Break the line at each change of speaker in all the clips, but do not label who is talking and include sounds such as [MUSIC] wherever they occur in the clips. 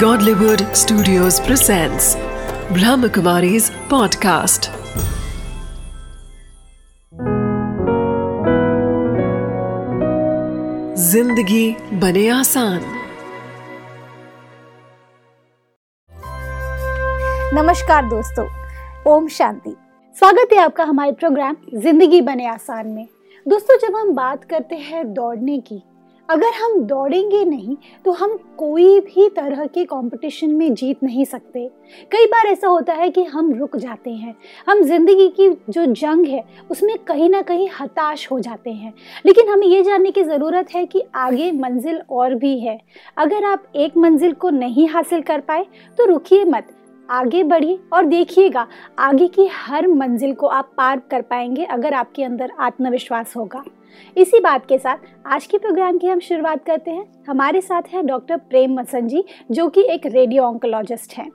Godlywood Studios presents Brahmakumari's podcast. ज़िंदगी बने आसान।
नमस्कार दोस्तों, ओम शांति। स्वागत है आपका हमारे प्रोग्राम ज़िंदगी बने आसान में। दोस्तों, जब हम बात करते हैं दौड़ने की अगर हम दौड़ेंगे नहीं तो हम कोई भी तरह के कंपटीशन में जीत नहीं सकते। कई बार ऐसा होता है कि हम रुक जाते हैं। हम ज़िंदगी की जो जंग है, उसमें कहीं ना कहीं हताश हो जाते हैं। लेकिन हमें ये जानने की ज़रूरत है कि आगे मंजिल और भी है। अगर आप एक मंजिल को नहीं हासिल कर पाए तो रुकिए मत। आगे बढ़िए और देखिएगा आगे की हर मंजिल को आप पार कर पाएँगे अगर आपके अंदर आत्मविश्वास होगा। इसी बात के साथ आज के प्रोग्राम की हम शुरुआत करते हैं। हमारे साथ हैं डॉक्टर प्रेम मसन जी जो कि एक रेडियो ऑन्कोलॉजिस्ट हैं।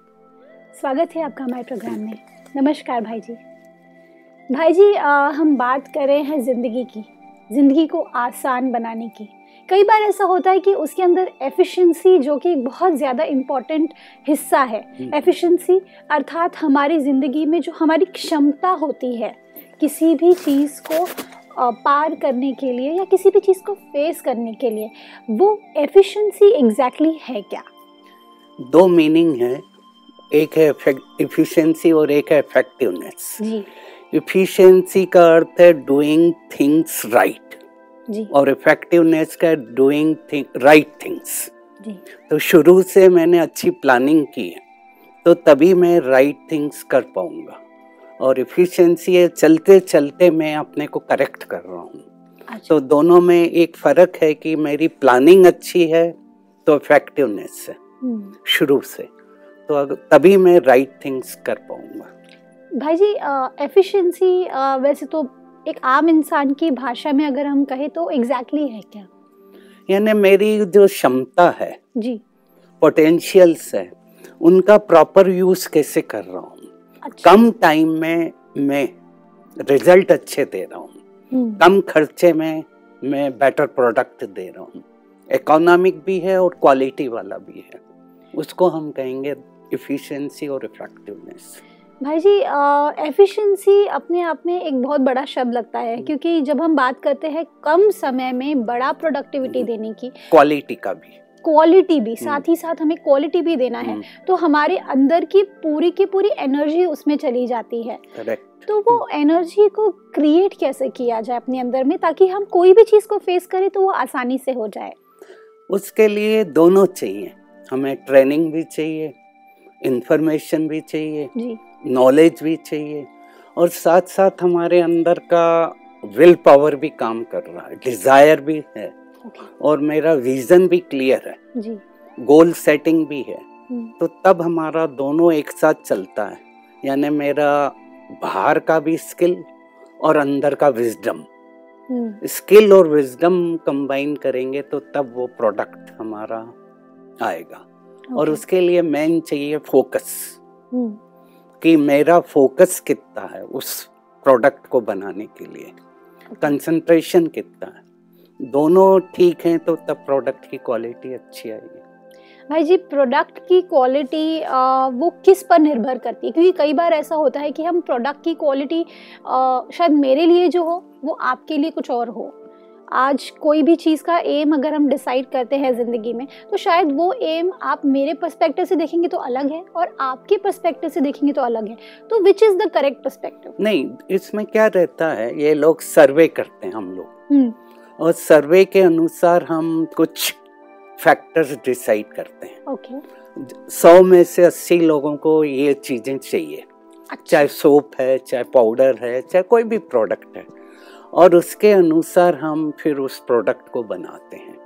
स्वागत है आपका हमारे प्रोग्राम में। नमस्कार भाई जी भाई जी आ, हम बात कर रहे हैं ज़िंदगी की ज़िंदगी को आसान बनाने की। कई बार ऐसा होता है कि उसके अंदर एफिशिएंसी जो कि एक बहुत ज़्यादा इंपॉर्टेंट हिस्सा है। एफिशिएंसी अर्थात हमारी ज़िंदगी में जो हमारी क्षमता होती है किसी भी चीज़ को पार करने के लिए या किसी भी चीज़ को फेस करने के लिए वो एफिशिएंसी एग्जैक्टली है क्या?
दो मीनिंग है। एक है इफिशिएंसी और एक है इफेक्टिवनेस
जी।
इफिशिएंसी का अर्थ है डूइंग थिंग्स राइट
जी।
और इफेक्टिवनेस का डूइंग राइट थिंग्स तो शुरू से मैंने अच्छी प्लानिंग की है तो तभी मैं राइट थिंग्स कर पाऊँगा। और इफिशिएंसी है चलते चलते मैं अपने को करेक्ट कर रहा हूँ।
अच्छा।
तो दोनों में एक फ़र्क है कि मेरी प्लानिंग अच्छी है तो इफेक्टिवनेस है
हम्म।
शुरू से। तो अगर तभी मैं राइट थिंग्स कर पाऊँगा।
भाई जी एफिशिएंसी वैसे तो एक आम इंसान की भाषा में अगर हम कहें तो एग्जैक्टली exactly है क्या?
यानी मेरी जो क्षमता है
जी।
पोटेंशियल्स है उनका प्रॉपर यूज़ कैसे कर रहा हूँ?
अच्छा।
कम टाइम में मैं रिज़ल्ट अच्छे दे रहा हूँ।
हम्म,
कम खर्चे में मैं बेटर प्रोडक्ट दे रहा हूँ। इकोनॉमिक भी है और क्वालिटी वाला भी है। उसको हम कहेंगे इफिशिएंसी और इफेक्टिवनेस
भाई जी एफिशिएंसी अपने आप में एक बहुत बड़ा शब्द लगता है क्योंकि जब हम बात करते हैं कम समय में बड़ा प्रोडक्टिविटी
हम्म।
देने की
क्वालिटी का भी।
क्वालिटी भी साथ ही साथ हमें क्वालिटी भी देना है
हम्म,
तो हमारे अंदर की पूरी की पूरी एनर्जी उसमें चली जाती है। तो वो एनर्जी को क्रिएट कैसे किया जाए अपने अंदर में ताकि हम कोई भी चीज़ को फेस करें तो वो आसानी से हो जाए?
उसके लिए दोनों चाहिए। हमें ट्रेनिंग भी चाहिए इंफॉर्मेशन भी चाहिए।
जी।
नॉलेज भी चाहिए। और साथ साथ हमारे अंदर का विल पावर भी काम कर रहा है। डिज़ायर भी है।
ओके
और मेरा विजन भी क्लियर है।
जी।
गोल सेटिंग भी है।
हम्म,
तो तब हमारा दोनों एक साथ चलता है। यानी मेरा बाहर का भी स्किल और अंदर का विजडम
हम्म,
स्किल और विजडम कंबाइन करेंगे तो तब वो प्रोडक्ट हमारा आएगा। और उसके लिए मेन चाहिए फोकस कि मेरा फोकस कितना है उस प्रोडक्ट को बनाने के लिए? कंसंट्रेशन कितना है? दोनों ठीक हैं तो तब प्रोडक्ट की क्वालिटी अच्छी आएगी।
भाई जी प्रोडक्ट की क्वालिटी वो किस पर निर्भर करती है? क्योंकि कई बार ऐसा होता है कि हम प्रोडक्ट की क्वालिटी शायद मेरे लिए जो हो, वो आपके लिए कुछ और हो। आज कोई भी चीज़ का एम अगर हम डिसाइड करते हैं ज़िंदगी में तो शायद वो एम आप मेरे पर्सपेक्टिव से देखेंगे तो अलग है और आपके पर्सपेक्टिव से देखेंगे तो अलग है। तो which is the correct perspective
नहीं इसमें क्या रहता है ये लोग सर्वे करते हैं हम लोग। और सर्वे के अनुसार हम कुछ फैक्टर्स डिसाइड करते हैं।
ओके
सौ में से अस्सी लोगों को ये चीज़ें चाहिए।
अच्छा।
चाहे सोप है चाहे पाउडर है चाहे कोई भी प्रोडक्ट है। और उसके अनुसार हम फिर उस प्रोडक्ट को बनाते हैं।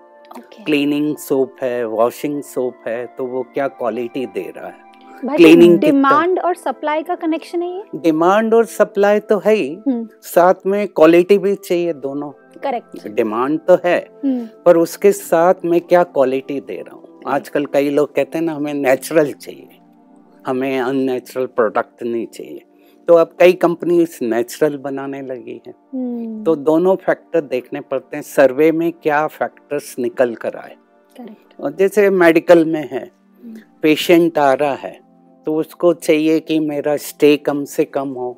क्लीनिंग सोप है वॉशिंग सोप है तो वो क्या क्वालिटी दे रहा है? cleaning कितना?
डिमांड और सप्लाई का कनेक्शन है ये?
डिमांड और सप्लाई तो है ही।
हम्म।
साथ में क्वालिटी भी चाहिए दोनों।
करेक्ट
डिमांड तो है
हम्म।
पर उसके साथ में क्या क्वालिटी दे रहा हूँ? आजकल कई लोग कहते हैं ना हमें नेचुरल चाहिए। हमें अननेचुरल प्रोडक्ट नहीं चाहिए। तो अब कई कंपनी नेचुरल बनाने लगी है।
हम्म।
तो दोनों फैक्टर देखने पड़ते हैं। सर्वे में क्या फैक्टर्स निकल कर आए? और जैसे मेडिकल में है पेशेंट आ रहा है तो उसको चाहिए कि मेरा स्टे कम से कम हो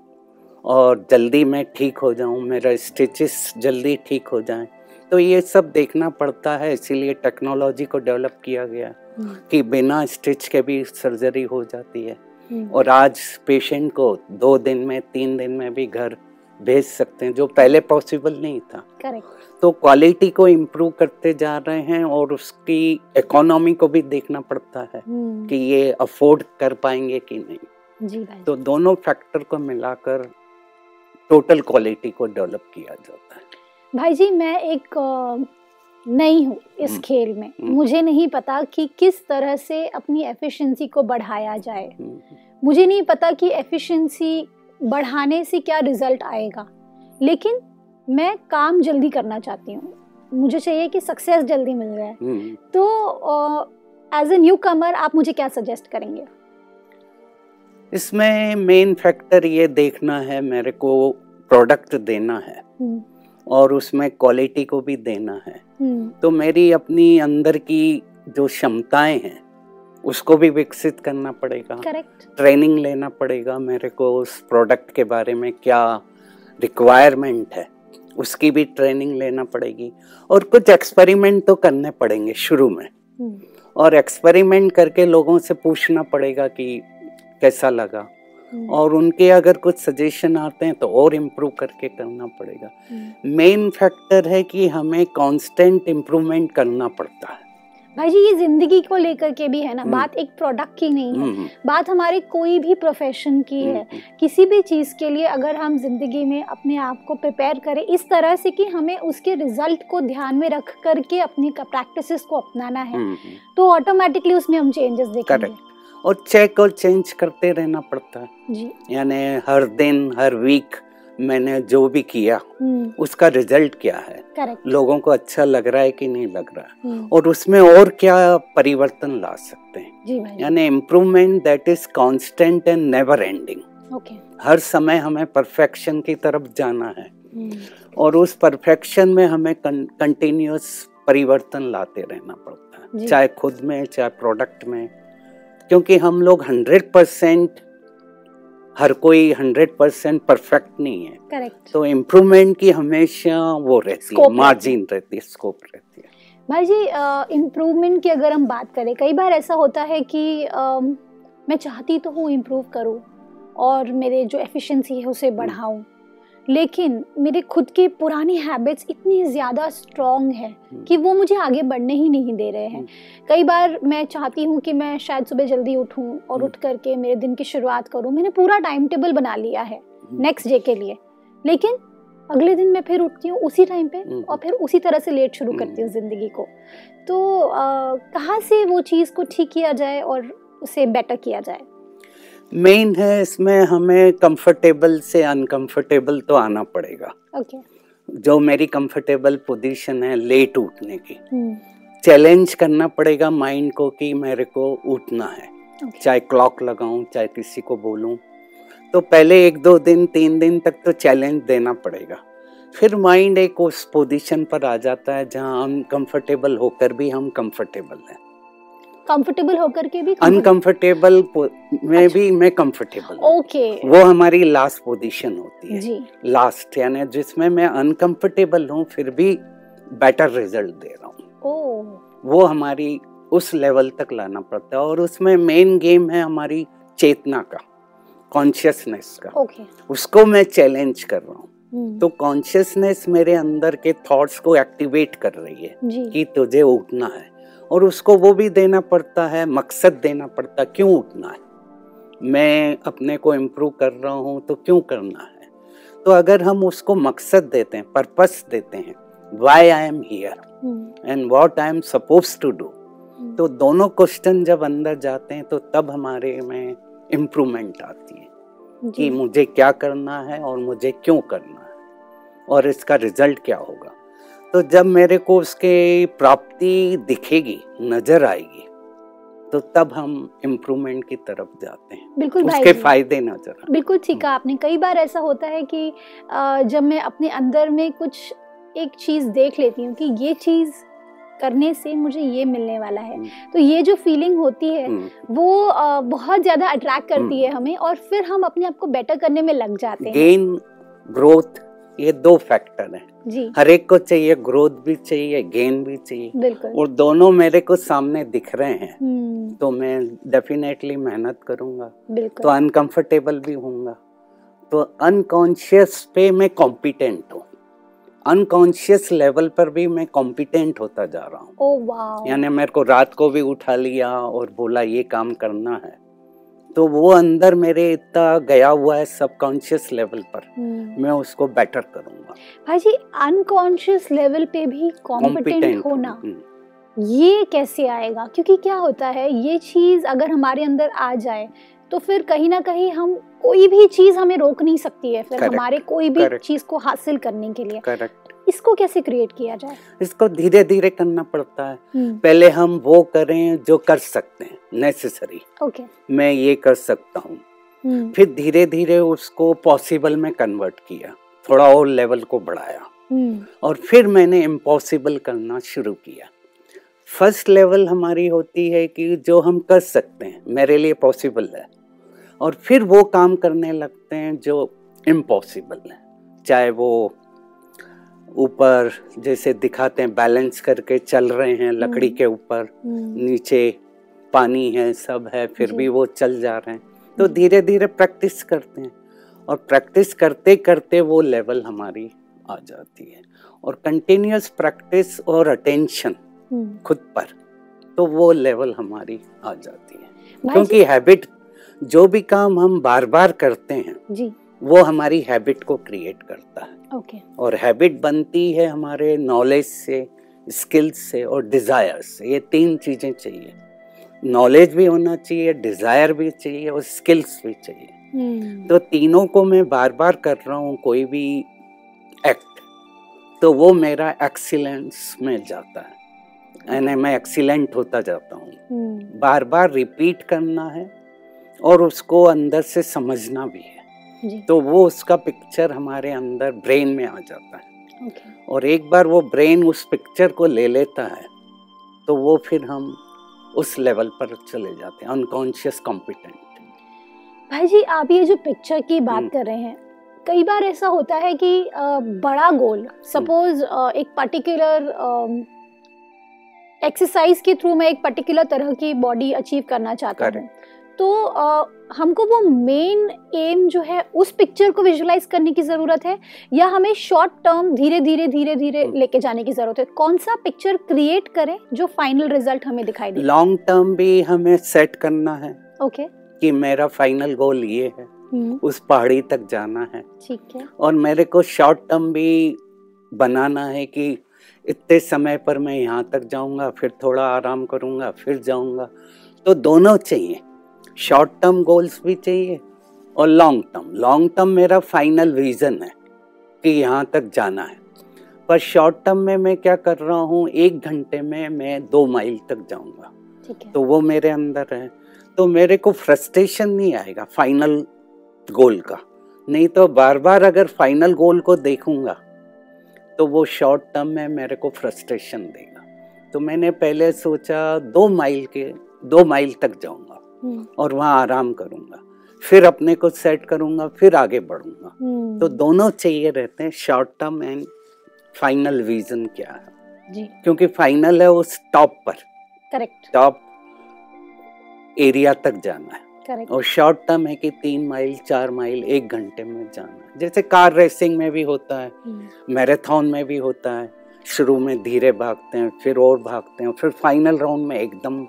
और जल्दी मैं ठीक हो जाऊँ मेरा स्टिचेस जल्दी ठीक हो जाएँ। तो ये सब देखना पड़ता है इसीलिए टेक्नोलॉजी को डेवलप किया गया
हम्म,
कि बिना स्टिच के भी सर्जरी हो जाती है।
हम्म,
और आज पेशेंट को दो दिन में तीन दिन में भी घर भेज सकते हैं जो पहले पॉसिबल नहीं था।
करेक्ट
तो क्वालिटी को इम्प्रूव करते जा रहे हैं और उसकी इकोनॉमी को भी देखना पड़ता है
हम्म,
कि ये अफोर्ड कर पाएँगे कि नहीं।
जी भाई।
तो दोनों फैक्टर को मिलाकर टोटल क्वालिटी को डेवलप किया जाता है।
भाई जी मैं एक नई हूँ इस
हम्म,
खेल में।
हम्म।
मुझे नहीं पता कि किस तरह से अपनी एफिशिएंसी को बढ़ाया जाए।
हम्म,
मुझे नहीं पता कि एफिशिएंसी बढ़ाने से क्या रिज़ल्ट आएगा। लेकिन मैं काम जल्दी करना चाहती हूँ। मुझे चाहिए कि सक्सेस जल्दी मिल जाए। तो एज ए न्यू कमर आप मुझे क्या सजेस्ट करेंगे?
इसमें मेन फैक्टर ये देखना है मेरे को प्रोडक्ट देना है। और उसमें क्वालिटी को भी देना है।
हम्म,
तो मेरी अपनी अंदर की जो क्षमताएँ हैं उसको भी विकसित करना पड़ेगा।
करेक्ट
ट्रेनिंग लेना पड़ेगा मेरे को उस प्रोडक्ट के बारे में क्या रिक्वायरमेंट है उसकी भी ट्रेनिंग लेना पड़ेगी। और कुछ एक्सपेरिमेंट तो करने पड़ेंगे शुरू में।
हम्म,
और एक्सपेरिमेंट करके लोगों से पूछना पड़ेगा कि कैसा लगा। और उनके अगर कुछ सजेशन आते हैं तो और इम्प्रूव करके करना पड़ेगा।
हम्म।
मेन फैक्टर है कि हमें कांस्टेंट इम्प्रूवमेंट करना पड़ता है।
भाई जी ये ज़िंदगी को लेकर के भी है ना
हम्म।
बात एक प्रोडक्ट की नहीं है।
हम्म,
बात हमारे कोई भी प्रोफेशन की है
हम्म,
किसी भी चीज़ के लिए अगर हम ज़िंदगी में अपने आप को प्रिपेयर करें इस तरह से कि हमें उसके रिज़ल्ट को ध्यान में रख करके अपनी प्रैक्टिसेस को अपनाना है
हम्म,
तो ऑटोमेटिकली उसमें हम चेंजेस देखेंगे.
और चेक और चेंज करते रहना पड़ता है। यानी हर दिन हर वीक मैंने जो भी किया
हम्म।
उसका रिज़ल्ट क्या है?
करेक्ट
लोगों को अच्छा लग रहा है कि नहीं लग रहा? है
हम्म,
और उसमें और क्या परिवर्तन ला सकते हैं? यानी improvement that is constant and never ending हर समय हमें परफेक्शन की तरफ़ जाना है।
हम्म,
और उस परफेक्शन में हमें कंटिन्यूस परिवर्तन लाते रहना पड़ता है। चाहे खुद में चाहे प्रोडक्ट में। क्योंकि हम लोग हंड्रेड परसेंट हर कोई हंड्रेड परसेंट परफेक्ट नहीं है।
करेक्ट
तो इम्प्रूवमेंट की हमेशा वो रहती है मार्जिन रहती है। स्कोप रहती है
भाई जी इम्प्रूवमेंट की अगर हम बात करें कई बार ऐसा होता है कि अ, मैं चाहती तो हूँ इम्प्रूव करूँ और मेरे जो एफिशिएंसी है उसे बढ़ाऊँ। लेकिन मेरे खुद के पुरानी हैबिट्स इतनी ज़्यादा स्ट्रॉन्ग है
हम्म।
कि वो मुझे आगे बढ़ने ही नहीं दे रहे हैं। कई बार मैं चाहती हूँ कि मैं शायद सुबह जल्दी उठूँ और
हम्म।
उठ करके मेरे दिन की शुरुआत करूँ। मैंने पूरा टाइम टेबल बना लिया है नेक्स्ट डे के लिए। लेकिन अगले दिन मैं फिर उठती हूँ उसी टाइम पे
हम्म।
और फिर उसी तरह से लेट शुरू करती हूँ ज़िंदगी को। तो कहाँ से वो चीज़ को ठीक किया जाए और उसे बेटर किया जाए?
मेन है इसमें हमें कंफर्टेबल से अनकंफर्टेबल तो आना पड़ेगा।
ओके
जो मेरी कंफर्टेबल पोजीशन है लेट उठने की। चैलेंज करना पड़ेगा माइंड को कि मेरे को उठना है।
ओके
चाहे क्लॉक लगाऊँ चाहे किसी को बोलूँ। तो पहले एक दो दिन तीन दिन तक तो चैलेंज देना पड़ेगा। फिर माइंड एक उस पोजीशन पर आ जाता है जहाँ अनकंफर्टेबल होकर भी हम कंफर्टेबल हैं।
कंफर्टेबल होकर के भी
अनकंफर्टेबल में
अच्छा।
भी मैं कंफर्टेबल
ओके
वो हमारी लास्ट पोजीशन होती है।
जी।
लास्ट यानी जिसमें मैं अनकंफर्टेबल हूँ फिर भी बेटर रिज़ल्ट दे रहा हूँ। वो हमारी उस लेवल तक लाना पड़ता है और उसमें मेन गेम है हमारी चेतना का कॉन्शियसनेस का।
ओके
उसको मैं चैलेंज कर रहा हूँ।
हम्म,
तो कॉन्शियसनेस मेरे अंदर के थॉट्स को एक्टिवेट कर रही है
जी।
कि तुझे उठना है। और उसको वो भी देना पड़ता है मकसद देना पड़ता है क्यों उठना है? मैं अपने को इम्प्रूव कर रहा हूँ तो क्यों करना है? तो अगर हम उसको मकसद देते हैं पर्पस देते हैं why I am here and what I am suppose to do तो दोनों क्वेश्चन जब अंदर जाते हैं तो तब हमारे में इम्प्रूवमेंट आती है कि मुझे क्या करना है और मुझे क्यों करना है? और इसका रिज़ल्ट क्या होगा? तो जब मेरे को उसके प्राप्ति दिखेगी नज़र आएगी तो तब हम इम्प्रूवमेंट की तरफ़ जाते हैं
बिल्कुल
उसके फ़ायदे नज़र
बिल्कुल ठीक कहा आपने कई बार ऐसा होता है कि जब मैं अपने अंदर में कुछ एक चीज़ देख लेती हूँ कि ये चीज़ करने से मुझे ये मिलने वाला है
हम्म।
तो ये जो फीलिंग होती है
हम्म।
वो बहुत ज़्यादा अट्रैक्ट करती है
हम्म।
हमें और फिर हम अपने आप को बेटर करने में लग जाते हैं
गेन ग्रोथ ये दो फैक्टर है।
जी।
हर एक को चाहिए ग्रोथ भी चाहिए गेन भी चाहिए। और दोनों मेरे को सामने दिख रहे हैं।
हम्म।
तो मैं डेफिनेटली मेहनत करूँगा। तो अनकंफर्टेबल भी होऊँगा तो अनकॉन्शियस पे मैं कॉम्पिटेंट हूँ। अनकॉन्शियस लेवल पर भी मैं कॉम्पिटेंट होता जा रहा हूँ।
वाओ
यानी मेरे को रात को भी उठा लिया और बोला ये काम करना है। तो वो अंदर मेरे इतना गया हुआ है सबकॉन्शियस लेवल पर।
हम्म।
मैं उसको बेटर करूँगा।
भाई जी अनकॉन्शियस लेवल पे भी कॉम्पिटेंट होना ये कैसे आएगा? क्योंकि क्या होता है ये चीज़ अगर हमारे अंदर आ जाए तो फिर कहीं ना कहीं हम कोई भी चीज़ हमें रोक नहीं सकती है फिर
Correct.
हमारे कोई भी चीज़ को हासिल करने के लिए।
करेक्ट
इसको कैसे क्रिएट किया जाए?
इसको धीरे धीरे करना पड़ता है।
हम्म,
पहले हम वो करें जो कर सकते हैं नेसेसरी
ओके
मैं ये कर सकता हूँ।
हम्म,
फिर धीरे धीरे उसको पॉसिबल में कन्वर्ट किया थोड़ा और लेवल को बढ़ाया।
हम्म,
और फिर मैंने इम्पॉसिबल करना शुरू किया। फ़र्स्ट लेवल हमारी होती है कि जो हम कर सकते हैं मेरे लिए पॉसिबल है। और फिर वो काम करने लगते हैं जो इम्पॉसिबल है चाहे वो ऊपर जैसे दिखाते हैं बैलेंस करके चल रहे हैं लकड़ी
हम्म।
के ऊपर।
हम्म,
नीचे पानी है सब है फिर भी वो चल जा रहे हैं। तो। धीरे धीरे प्रैक्टिस करते हैं और प्रैक्टिस करते करते वो लेवल हमारी आ जाती है। और कंटिन्यूस प्रैक्टिस और अटेंशन
हम्म।
खुद पर तो वो लेवल हमारी आ जाती है। क्योंकि हैबिट जो भी काम हम बार बार करते हैं
जी।
वो हमारी हैबिट को क्रिएट करता है।
ओके
और हैबिट बनती है हमारे नॉलेज से स्किल्स से और डिज़ायर से। ये तीन चीज़ें चाहिए। नॉलेज भी होना चाहिए डिज़ायर भी चाहिए और स्किल्स भी चाहिए।
हम्म,
तो तीनों को मैं बार बार कर रहा हूँ कोई भी एक्ट तो वो मेरा एक्सीलेंस में जाता है। यानी मैं एक्सीलेंट होता जाता हूँ।
हम्म,
बार बार रिपीट करना है और उसको अंदर से समझना भी है।
जी।
तो वो उसका पिक्चर हमारे अंदर ब्रेन में आ जाता है।
ओके
और एक बार वो ब्रेन उस पिक्चर को ले लेता है तो वो फिर हम उस लेवल पर चले जाते हैं अनकॉन्शियस कॉम्पिटेंट
भाई जी आप ये जो पिक्चर की बात
हम्म।
कर रहे हैं कई बार ऐसा होता है कि बड़ा गोल सपोज़ एक पर्टिकुलर एक्सरसाइज के थ्रू मैं एक पर्टिकुलर तरह की बॉडी अचीव करना चाहता हूँ. तो अ, हमको वो मेन एम जो है उस पिक्चर को विजुलाइज करने की ज़रूरत है या हमें शॉर्ट टर्म धीरे धीरे धीरे धीरे
हम्म।
लेके जाने की ज़रूरत है? कौन सा पिक्चर क्रिएट करें जो फाइनल रिज़ल्ट हमें दिखाई दे?
लॉन्ग टर्म भी हमें सेट करना है
ओके okay.
कि मेरा फाइनल गोल ये है
हम्म,
उस पहाड़ी तक जाना है।
ठीक है।
और मेरे को शॉर्ट टर्म भी बनाना है कि इतने समय पर मैं यहाँ तक जाऊँगा फिर थोड़ा आराम करूँगा फिर जाऊँगा। तो दोनों चाहिए। शॉर्ट टर्म गोल्स भी चाहिए और लॉन्ग टर्म लॉन्ग टर्म मेरा फाइनल विजन है कि यहाँ तक जाना है। पर शॉर्ट टर्म में मैं क्या कर रहा हूँ? एक घंटे में मैं दो माइल तक जाऊँगा। तो वो मेरे अंदर है। तो मेरे को फ्रस्ट्रेशन नहीं आएगा फाइनल गोल का। नहीं तो बार बार अगर फाइनल गोल को देखूँगा तो वो शॉर्ट टर्म में मेरे को फ्रस्ट्रेशन देगा। तो मैंने पहले सोचा दो माइल के दो माइल तक जाऊँगा। और वहाँ आराम करूँगा। फिर अपने को सेट करूँगा फिर आगे बढ़ूँगा।
हम्म,
तो दोनों चाहिए रहते हैं short term and final vision क्या है?
जी।
क्योंकि फाइनल है उस टॉप पर।
करेक्ट
टॉप एरिया तक जाना है।
करेक्ट
और शॉर्ट टर्म है कि तीन माइल चार माइल एक घंटे में जाना जैसे कार रेसिंग में भी होता है मैराथन में भी होता है। शुरू में धीरे भागते हैं फिर और भागते हैं फिर फाइनल राउंड में एकदम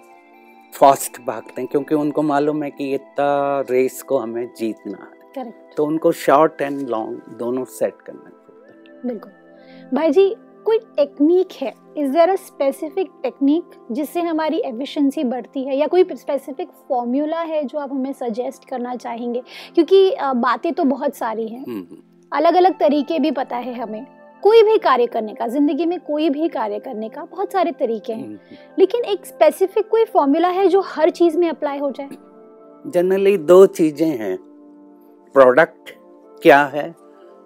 फास्ट भागते हैं क्योंकि उनको मालूम है कि इतना रेस को हमें जीतना है।
करेक्ट
तो उनको शॉर्ट एंड लॉन्ग दोनों सेट करना पड़ता है।
बिल्कुल। भाई जी कोई टेक्निक है? Is there a specific technique जिससे हमारी एफिशिएंसी बढ़ती है? या कोई स्पेसिफिक फॉर्मूला है जो आप हमें सजेस्ट करना चाहेंगे? क्योंकि बातें तो बहुत सारी हैं।
हम्म, हम्म,
अलग अलग तरीके भी पता है हमें। कोई भी कार्य करने का ज़िंदगी में कोई भी कार्य करने का बहुत सारे तरीके हैं।
हम्म।
लेकिन एक स्पेसिफिक कोई फॉर्मूला है जो हर चीज़ में अप्लाई हो जाए?
जनरली दो चीज़ें हैं। प्रोडक्ट क्या है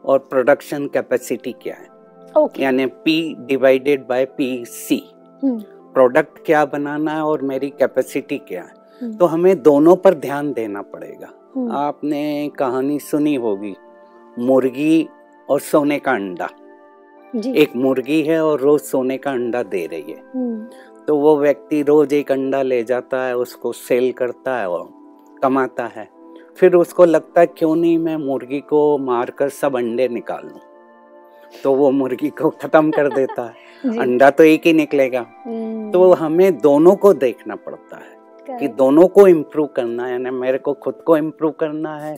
और प्रोडक्शन कैपेसिटी क्या है।
ओके
यानी P divided by P C product क्या बनाना है और मेरी कैपेसिटी क्या है।
हम्म,
तो हमें दोनों पर ध्यान देना पड़ेगा।
हम्म,
आपने कहानी सुनी होगी मुर्गी और सोने का अंडा। एक मुर्गी है और रोज सोने का अंडा दे रही है।
हम्म,
तो वो व्यक्ति रोज एक अंडा ले जाता है उसको सेल करता है और कमाता है। फिर उसको लगता है क्यों नहीं मैं मुर्गी को मारकर सब अंडे निकाल लूँ? तो वो मुर्गी को खत्म कर देता है। [LAUGHS] अंडा तो एक ही निकलेगा।
हम्म,
तो हमें दोनों को देखना पड़ता है कि दोनों को इम्प्रूव करना है यानी मेरे को खुद को इम्प्रूव करना है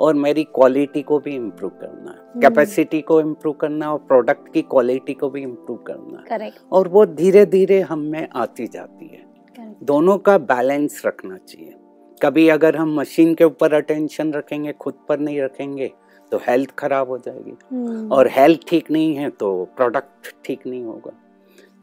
और मेरी क्वालिटी को भी इम्प्रूव करना है।
हम्म।
कैपेसिटी को इम्प्रूव करना और प्रोडक्ट की क्वालिटी को भी इम्प्रूव करना
correct,
और वो धीरे धीरे हम में आती जाती है।
Correct,
दोनों का बैलेंस रखना चाहिए। कभी अगर हम मशीन के ऊपर अटेंशन रखेंगे खुद पर नहीं रखेंगे तो हेल्थ खराब हो जाएगी।
हम्म,
और हेल्थ ठीक नहीं है तो प्रोडक्ट ठीक नहीं होगा।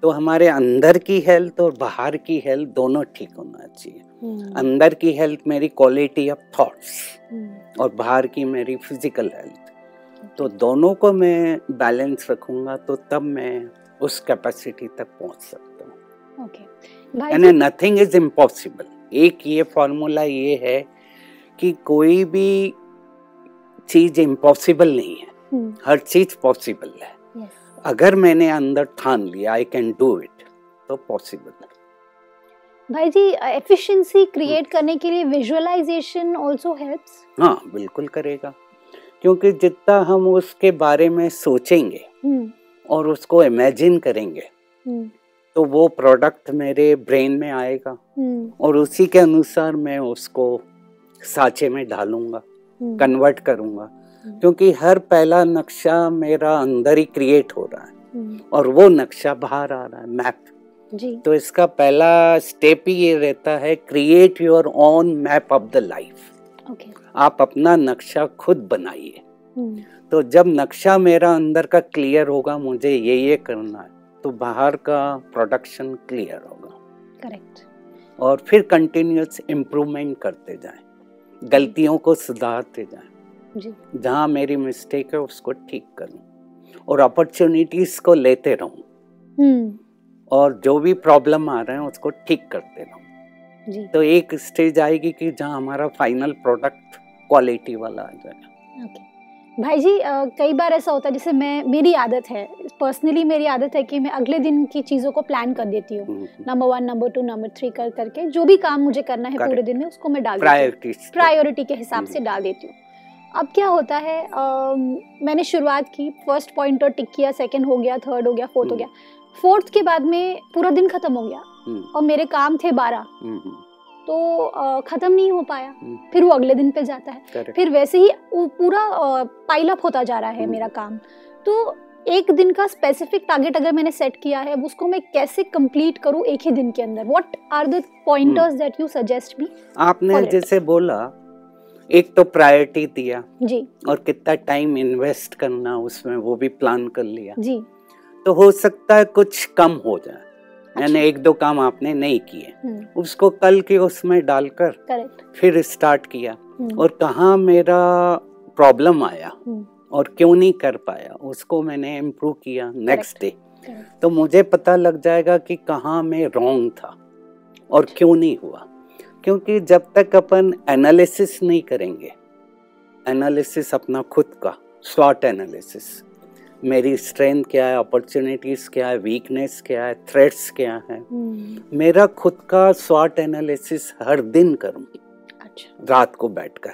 तो हमारे अंदर की हेल्थ और बाहर की हेल्थ दोनों ठीक होना चाहिए।
हम्म,
अंदर की हेल्थ मेरी क्वालिटी ऑफ़ थॉट्स और बाहर की मेरी फ़िज़िकल हेल्थ तो दोनों को मैं बैलेंस रखूँगा तो तब मैं उस कैपेसिटी तक पहुँच सकता हूँ। यानी नथिंग इज़ इम्पॉसिबल एक ये फॉर्मूला ये है कि कोई भी चीज़ इम्पॉसिबल नहीं है।
हम्म,
हर चीज़ पॉसिबल है। अगर मैंने अंदर ठान लिया आई कैन डू इट तो पॉसिबल
भाई जी एफिशिएंसी क्रिएट करने के लिए विजुअलाइजेशन आल्सो हेल्प्स
हाँ बिल्कुल करेगा. क्योंकि जितना हम उसके बारे में सोचेंगे
हम्म
और उसको इमेजिन करेंगे
हम्म
तो वो प्रोडक्ट मेरे ब्रेन में आएगा और उसी के अनुसार मैं उसको साँचे में डालूँगा कन्वर्ट करूँगा। क्योंकि हर पहला नक्शा मेरा अंदर ही क्रिएट हो रहा है।
हम्म,
और वो नक्शा बाहर आ रहा है मैप
जी।
तो इसका पहला स्टेप ही ये रहता है create your own map of the life आप अपना नक्शा खुद बनाइए।
हम्म,
तो जब नक्शा मेरा अंदर का क्लियर होगा मुझे ये ये करना है तो बाहर का प्रोडक्शन क्लियर होगा।
करेक्ट
और फिर कंटिन्यूस इम्प्रूवमेंट करते जाएँ। गलतियों को सुधारते जाएँ। जहाँ मेरी मिस्टेक है उसको ठीक करूँ और अपॉर्चुनिटीज़ को लेते रहूँ।
हम्म।
और जो भी प्रॉब्लम आ रहे हैं उसको ठीक करते रहूँ। तो एक स्टेज आएगी कि जहाँ हमारा फाइनल प्रोडक्ट क्वालिटी वाला आ जाएगा
भाई जी अ, कई बार ऐसा होता है जैसे मैं मेरी आदत है पर्सनली मेरी आदत है कि मैं अगले दिन की चीज़ों को प्लान कर देती हूँ। Number one number two number three कर करके जो भी काम मुझे करना है पूरे दिन में उसको मैं डाल प्रायोरिटी के हिसाब से। डाल देती हूँ। अब क्या होता है? अम, मैंने शुरुआत की फ़र्स्ट पॉइंटर टिक किया सेकंड हो गया थर्ड हो गया फोर्थ हो
हम्म।
गया। फोर्थ के बाद में पूरा दिन खत्म हो गया
हम्म,
और मेरे काम थे बारह।
हम्म,
तो खत्म नहीं हो पाया। फिर वो अगले दिन पे जाता है। फिर वैसे ही वो पूरा पाइल अप होता जा रहा है। मेरा काम। तो एक दिन का स्पेसिफिक टारगेट अगर मैंने सेट किया है उसको मैं कैसे कंप्लीट करूँ एक ही दिन के अंदर? What are the pointers that you suggest me
आपने जैसे बोला एक तो प्रायोरिटी दिया।
जी।
और कितना टाइम इन्वेस्ट करना उसमें वो भी प्लान कर लिया।
जी।
तो हो सकता है कुछ कम हो जाए। यानी
अच्छा।
एक दो काम आपने नहीं किए।
हम्म।
उसको कल के उसमें डालकर फिर स्टार्ट किया।
हम्म।
और कहाँ मेरा प्रॉब्लम आया
हम्म।
और क्यों नहीं कर पाया उसको मैंने इम्प्रूव किया नेक्स्ट डे तो मुझे पता लग जाएगा कि कहाँ मैं रॉन्ग था और क्यों नहीं हुआ। क्योंकि जब तक अपन एनालिसिस नहीं करेंगे एनालिसिस अपना खुद का शॉर्ट एनालिसिस मेरी स्ट्रेंथ क्या है अपॉर्चुनिटीज़ क्या है वीकनेस क्या है थ्रेट्स क्या है?
हम्म।
मेरा खुद का शॉर्ट एनालिसिस हर दिन करूँ।
अच्छा।
रात को बैठकर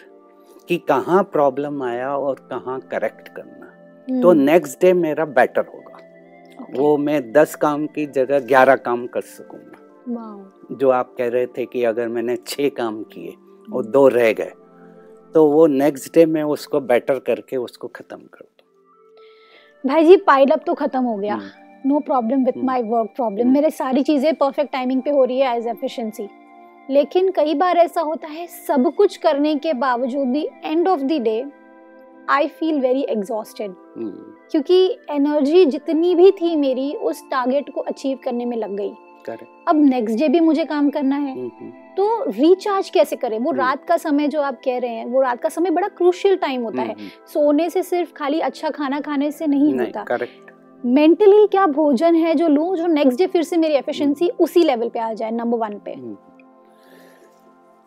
कि कहाँ प्रॉब्लम आया और कहाँ करेक्ट करना।
हम्म,
तो नेक्स्ट डे मेरा बेटर होगा।
Okay.
वो मैं दस काम की जगह ग्यारह काम कर सकूँगा. जो आप कह रहे थे कि अगर मैंने छह काम किए और दो रह गए तो वो नेक्स्ट डे मैं उसको बेटर करके उसको खत्म कर दूँ।
भाई जी पाइल अप तो खत्म हो गया। No problem with. My work problem. मेरे सारी चीज़ें परफेक्ट टाइमिंग पे हो रही है एज एफिशिएंसी लेकिन कई बार ऐसा होता है सब कुछ करने के बावजूद भी end of the day I feel very exhausted क्योंकि एनर्जी जितनी भी थी मेरी उस टारगेट को अचीव करने में लग गई।
Correct.
अब नेक्स्ट डे भी मुझे काम करना है।
हम्म, हम्म,
तो रिचार्ज कैसे करें? वो
हम्म।
रात का समय जो आप कह रहे हैं वो रात का समय बड़ा क्रूशियल टाइम होता है। सोने से सिर्फ़ खाली अच्छा खाना खाने से नहीं
नहीं
होता।
करेक्ट
मेंटली क्या भोजन है जो लूँ जो नेक्स्ट डे फिर से मेरी एफिशिएंसी उसी लेवल पे आ जाए नंबर वन पे।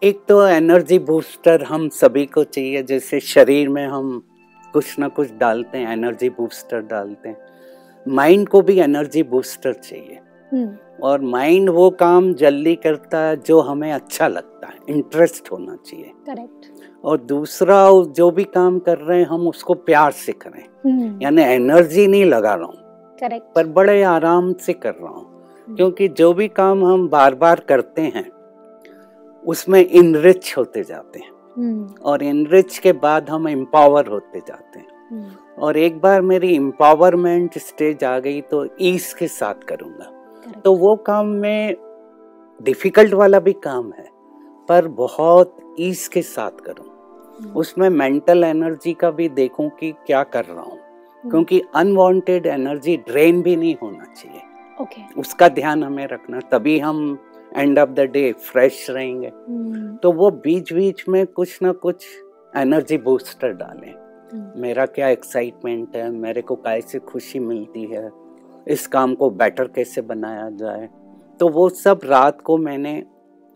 एक तो एनर्जी बूस्टर हम सभी को चाहिए जैसे शरीर में हम कुछ ना कुछ डालते हैं एनर्जी बूस्टर डालते हैं। माइंड को भी एनर्जी बूस्टर चाहिए। और माइंड वो काम जल्दी करता है जो हमें अच्छा लगता है इंटरेस्ट होना चाहिए।
करेक्ट
और दूसरा जो भी काम कर रहे हैं हम उसको प्यार से करें।
हम्म,
यानी एनर्जी नहीं लगा रहा हूँ
करेक्ट
पर बड़े आराम से कर रहा हूँ। क्योंकि जो भी काम हम बार बार करते हैं उसमें इनरिच होते जाते हैं।
हम्म,
और इनरिच के बाद हम एम्पावर होते जाते हैं।
हम्म,
और एक बार मेरी एम्पावरमेंट स्टेज आ गई तो ईस के साथ करूँगा. तो वो काम में डिफ़िकल्ट वाला भी काम है पर बहुत ईज के साथ करूँ।
हम्म,
उसमें मेंटल एनर्जी का भी देखूँ कि क्या कर रहा हूँ क्योंकि अनवांटेड एनर्जी ड्रेन भी नहीं होना चाहिए।
ओके
उसका ध्यान हमें रखना तभी हम end of the day fresh रहेंगे।
हम्म,
तो वो बीच बीच में कुछ ना कुछ एनर्जी बूस्टर डालें।
हम्म,
मेरा क्या एक्साइटमेंट है मेरे को कैसे खुशी मिलती है इस काम को बेटर कैसे बनाया जाए? तो वो सब रात को मैंने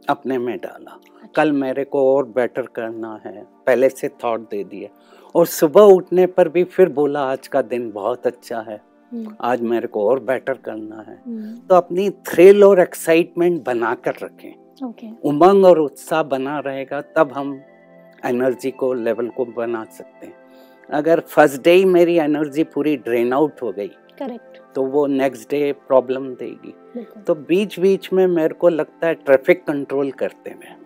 अपने में डाला। कल मेरे को और बेटर करना है। पहले से थॉट दे दिए। और सुबह उठने पर भी फिर बोला आज का दिन बहुत अच्छा है।
हम्म,
आज मेरे को और बेटर करना है।
हम्म,
तो अपनी थ्रिल और एक्साइटमेंट बना कर रखें उमंग और उत्साह बना रहेगा तब हम एनर्जी को लेवल को बना सकते हैं। अगर फ़र्स्ट डे ही मेरी एनर्जी पूरी ड्रेन आउट हो गई
करेक्ट
तो वो नेक्स्ट डे प्रॉब्लम देगी। तो बीच बीच में मेरे को लगता है ट्रैफ़िक कंट्रोल करते हैं।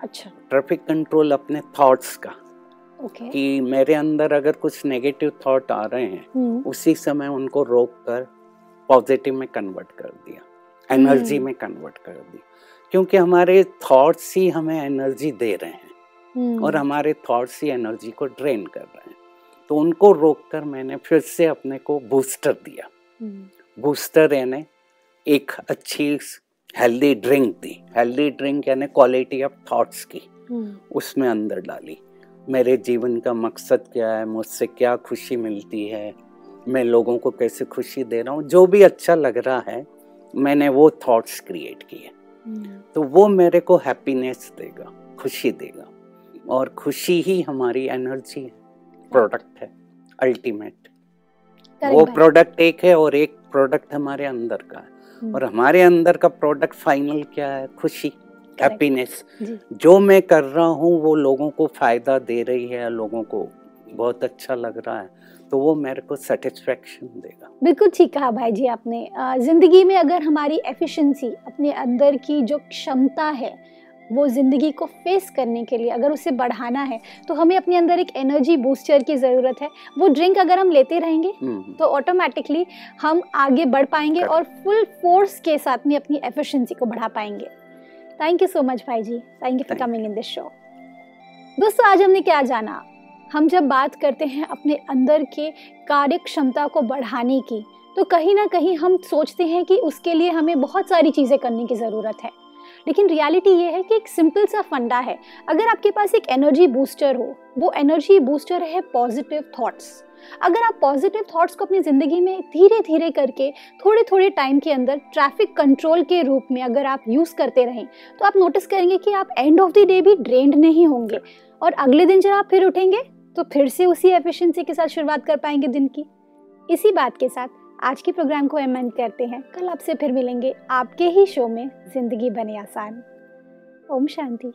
अच्छा।
ट्रैफ़िक कंट्रोल अपने थॉट्स का।
ओके
कि मेरे अंदर अगर कुछ नेगेटिव थॉट आ रहे हैं
हम्म,
उसी समय उनको रोक कर पॉजिटिव में कन्वर्ट कर दिया एनर्जी
हम्म।
में कन्वर्ट कर दिया। क्योंकि हमारे थॉट्स ही हमें एनर्जी दे रहे हैं।
हम्म,
और हमारे थॉट्स ही एनर्जी को ड्रेन कर रहे हैं। तो उनको रोक कर मैंने फिर से अपने को बूस्टर दिया। बूस्टर यानी एक अच्छी हेल्दी ड्रिंक दी। हेल्दी ड्रिंक यानी क्वालिटी ऑफ़ थॉट्स की।
हम्म,
उसमें अंदर डाली। मेरे जीवन का मकसद क्या है? मुझसे क्या खुशी मिलती है? मैं लोगों को कैसे खुशी दे रहा हूँ? जो भी अच्छा लग रहा है मैंने वो थॉट्स क्रिएट किए।
हम्म,
तो वो मेरे को हैप्पीनेस देगा खुशी देगा। और खुशी ही हमारी एनर्जी है प्रोडक्ट है अल्टीमेट। वो प्रोडक्ट एक है और एक प्रोडक्ट हमारे अंदर का है।
हम्म,
और हमारे अंदर का प्रोडक्ट फाइनल क्या है? खुशी हैप्पीनेस
जो।
मैं कर रहा हूँ वो लोगों को फ़ायदा दे रही है लोगों को बहुत अच्छा लग रहा है तो वो मेरे को सेटिस्फेक्शन देगा।
बिल्कुल ठीक कहा भाई जी आपने। ज़िंदगी में अगर हमारी एफिशिएंसी अपने अंदर की जो क्षमता है वो ज़िंदगी को फेस करने के लिए अगर उसे बढ़ाना है तो हमें अपने अंदर एक एनर्जी बूस्टर की ज़रूरत है। वो ड्रिंक अगर हम लेते रहेंगे
हम्म,
तो ऑटोमेटिकली हम आगे बढ़ पाएँगे और फुल फोर्स के साथ में अपनी एफिशिएंसी को बढ़ा पाएँगे। थैंक यू सो मच भाई जी। Thank you for coming in this show दोस्तों आज हमने क्या जाना? हम जब बात करते हैं अपने अंदर के कार्य क्षमता को बढ़ाने की तो कहीं ना कहीं हम सोचते हैं कि उसके लिए हमें बहुत सारी चीज़ें करने की ज़रूरत है। लेकिन रियलिटी ये है कि एक सिंपल सा फंडा है। अगर आपके पास एक एनर्जी बूस्टर हो, वो एनर्जी बूस्टर है पॉजिटिव थॉट्स अगर आप पॉजिटिव थॉट्स को अपनी ज़िंदगी में धीरे धीरे करके थोड़े थोड़े टाइम के अंदर ट्रैफ़िक कंट्रोल के रूप में अगर आप यूज़ करते रहें तो आप नोटिस करेंगे कि आप एंड ऑफ़ द डे भी ड्रेन्ड नहीं होंगे। और अगले दिन जब आप फिर उठेंगे तो फिर से उसी एफिशिएंसी के साथ शुरुआत कर पाएँगे दिन की। इसी बात के साथ आज के प्रोग्राम को एम एंड करते हैं। कल आपसे फिर मिलेंगे आपके ही शो में, ज़िंदगी बने आसान। ओम शांति।